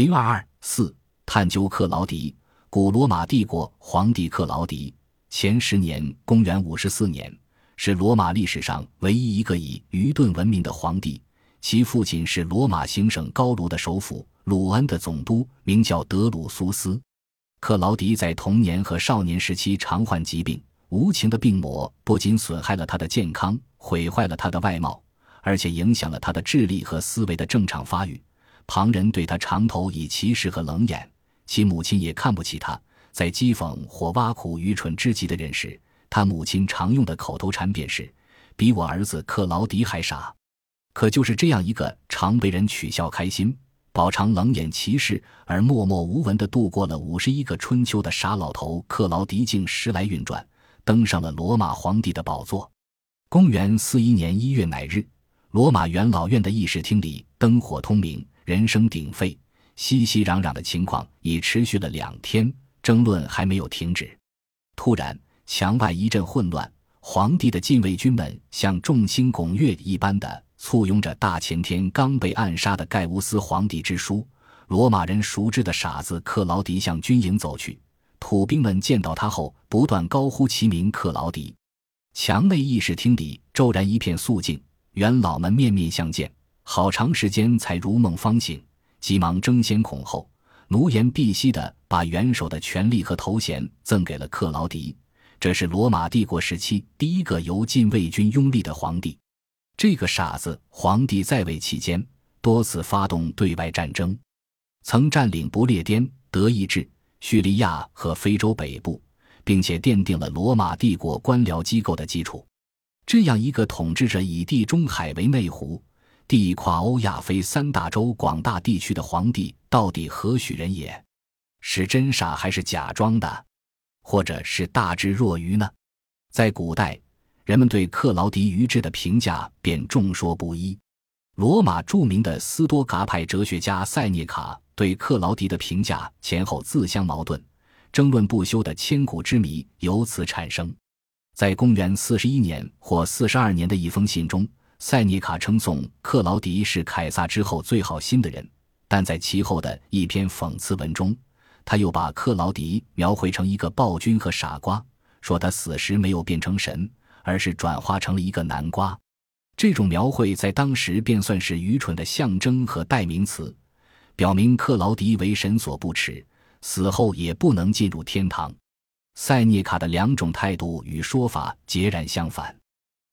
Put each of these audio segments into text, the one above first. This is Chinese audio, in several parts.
零二二四探究克劳迪，古罗马帝国皇帝克劳迪，前十年，公元五十四年，是罗马历史上唯一一个以愚钝闻名的皇帝。其父亲是罗马行省高卢的首府鲁恩的总督，名叫德鲁苏斯。克劳迪在童年和少年时期常患疾病，无情的病魔不仅损害了他的健康，毁坏了他的外貌，而且影响了他的智力和思维的正常发育。旁人对他长头以歧视和冷眼，其母亲也看不起他。在讥讽或挖苦愚蠢至极的人时，他母亲常用的口头禅便是：“比我儿子克劳迪还傻。”可就是这样一个常被人取笑开心、饱尝冷眼歧视而默默无闻地度过了五十一个春秋的傻老头，克劳迪竟时来运转，登上了罗马皇帝的宝座。公元四一年一月乃日，罗马元老院的议事厅里灯火通明。人声鼎沸，熙熙攘攘的情况已持续了两天，争论还没有停止。突然，墙外一阵混乱，皇帝的禁卫军们像众星拱月一般的簇拥着大前天刚被暗杀的盖乌斯皇帝之书。罗马人熟知的傻子克劳迪向军营走去，土兵们见到他后不断高呼其名克劳迪。墙内议事厅里骤然一片肃静，元老们面面相见。好长时间才如梦方醒，急忙争先恐后、奴颜婢膝地把元首的权力和头衔赠给了克劳迪。这是罗马帝国时期第一个由禁卫军拥立的皇帝。这个傻子皇帝在位期间，多次发动对外战争，曾占领不列颠、德意志、叙利亚和非洲北部，并且奠定了罗马帝国官僚机构的基础。这样一个统治着以地中海为内湖。地跨欧亚非三大洲广大地区的皇帝到底何许人也？是真傻还是假装的？或者是大智若愚呢？在古代，人们对克劳迪愚智的评价便众说不一。罗马著名的斯多噶派哲学家塞涅卡对克劳迪的评价前后自相矛盾，争论不休的千古之谜由此产生。在公元四十一年或四十二年的一封信中。塞尼卡称颂克劳迪是凯撒之后最好心的人，但在其后的一篇讽刺文中，他又把克劳迪描绘成一个暴君和傻瓜，说他死时没有变成神，而是转化成了一个南瓜。这种描绘在当时便算是愚蠢的象征和代名词，表明克劳迪为神所不齿，死后也不能进入天堂。塞涅卡的两种态度与说法截然相反。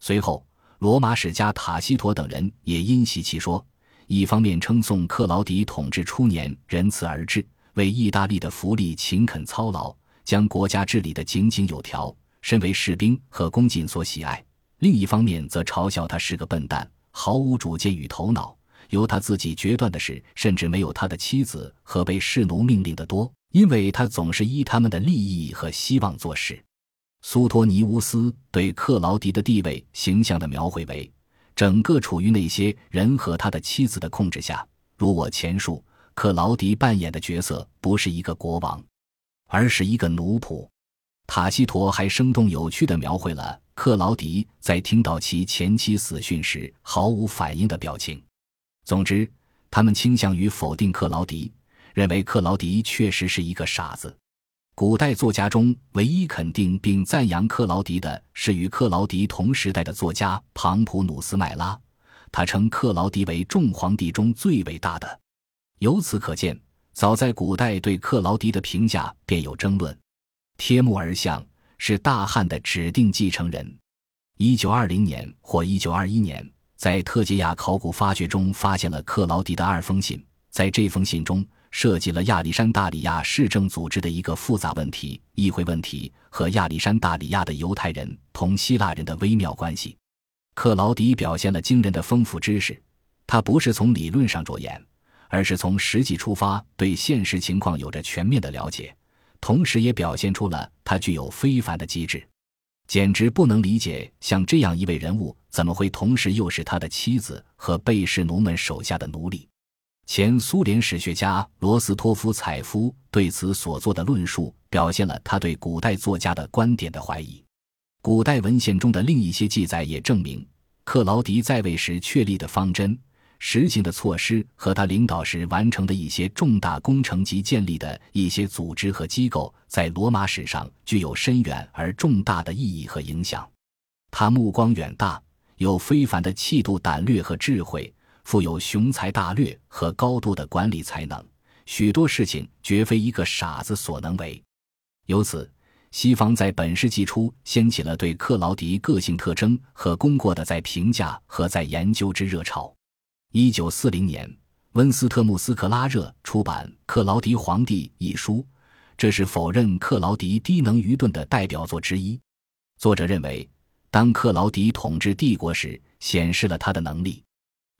随后。罗马史家塔西佗等人也因袭其说，一方面称颂克劳迪统治初年仁慈而治，为意大利的福利勤恳操劳，将国家治理得井井有条，身为士兵和公瑾所喜爱；另一方面则嘲笑他是个笨蛋，毫无主见与头脑，由他自己决断的事甚至没有他的妻子和被士奴命令的多，因为他总是依他们的利益和希望做事。苏托尼乌斯对克劳迪的地位形象的描绘为：整个处于那些人和他的妻子的控制下。如我前述，克劳迪扮演的角色不是一个国王，而是一个奴仆。塔西佗还生动有趣地描绘了克劳迪在听到其前妻死讯时毫无反应的表情。总之，他们倾向于否定克劳迪，认为克劳迪确实是一个傻子。古代作家中唯一肯定并赞扬克劳迪的是与克劳迪同时代的作家庞普努斯麦拉，他称克劳迪为众皇帝中最伟大的。由此可见，早在古代对克劳迪的评价便有争论。贴木儿像是大汉的指定继承人。一九二零年或一九二一年，在特杰亚考古发掘中发现了克劳迪的二封信，在这封信中。涉及了亚历山大里亚市政组织的一个复杂问题——议会问题和亚历山大里亚的犹太人同希腊人的微妙关系。克劳迪表现了惊人的丰富知识，他不是从理论上着眼，而是从实际出发，对现实情况有着全面的了解，同时也表现出了他具有非凡的机智。简直不能理解，像这样一位人物，怎么会同时又是他的妻子和被士奴们手下的奴隶？前苏联史学家罗斯托夫采夫对此所做的论述，表现了他对古代作家的观点的怀疑。古代文献中的另一些记载也证明，克劳迪在位时确立的方针实行的措施和他领导时完成的一些重大工程及建立的一些组织和机构，在罗马史上具有深远而重大的意义和影响。他目光远大，有非凡的气度、胆略和智慧，富有雄才大略和高度的管理才能。许多事情绝非一个傻子所能为。由此，西方在本世纪初掀起了对克劳迪个性特征和功过的在评价和在研究之热潮。一九四零年，温斯特穆斯克拉热出版《克劳迪皇帝》一书，这是否认克劳迪低能愚钝的代表作之一。作者认为，当克劳迪统治帝国时，显示了他的能力。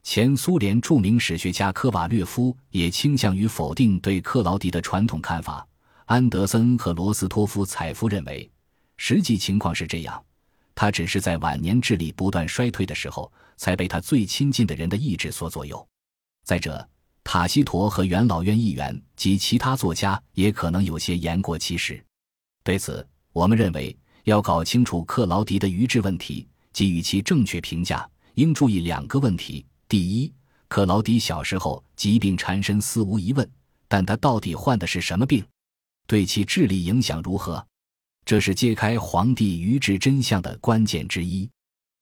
前苏联著名史学家科瓦略夫也倾向于否定对克劳迪的传统看法。安德森和罗斯托夫采夫认为，实际情况是这样。他只是在晚年智力不断衰退的时候，才被他最亲近的人的意志所左右。再者，塔西佗和元老院议员及其他作家也可能有些言过其实。对此，我们认为要搞清楚克劳迪的愚智问题，给予其正确评价，应注意两个问题：第一，克劳迪小时候疾病缠身，丝无疑问，但他到底患的是什么病？对其智力影响如何？这是揭开皇帝愚智真相的关键之一。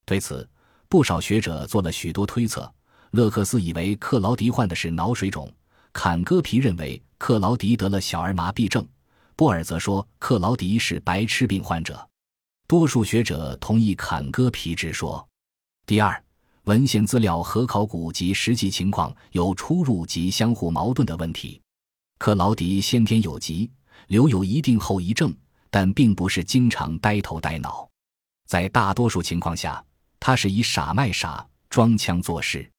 对此，不少学者做了许多推测。勒克斯以为克劳迪患的是脑水肿，坎戈皮认为克劳迪得了小儿麻痹症，波尔则说克劳迪是白痴病患者。多数学者同意坎戈皮之说。第二，文献资料和考古及实际情况有出入及相互矛盾的问题。克劳迪先天有疾，留有一定后遗症。但并不是经常呆头呆脑，在大多数情况下，他是以傻卖傻、装腔作势。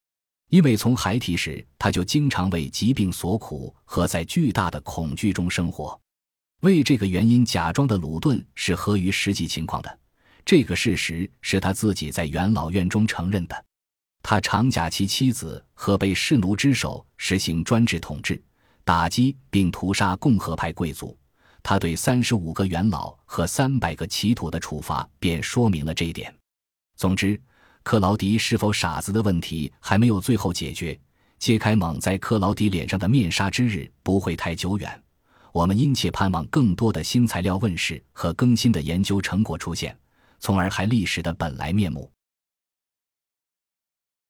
因为从孩提时，他就经常为疾病所苦和在巨大的恐惧中生活。为这个原因假装的鲁钝是合于实际情况的。这个事实是他自己在元老院中承认的。他常假其妻子和被弑奴之手实行专制统治，打击并屠杀共和派贵族。他对三十五个元老和三百个乞土的处罚，便说明了这一点。总之，克劳迪是否傻子的问题还没有最后解决。揭开蒙在克劳迪脸上的面纱之日不会太久远。我们殷切盼望更多的新材料问世和更新的研究成果出现，从而还历史的本来面目。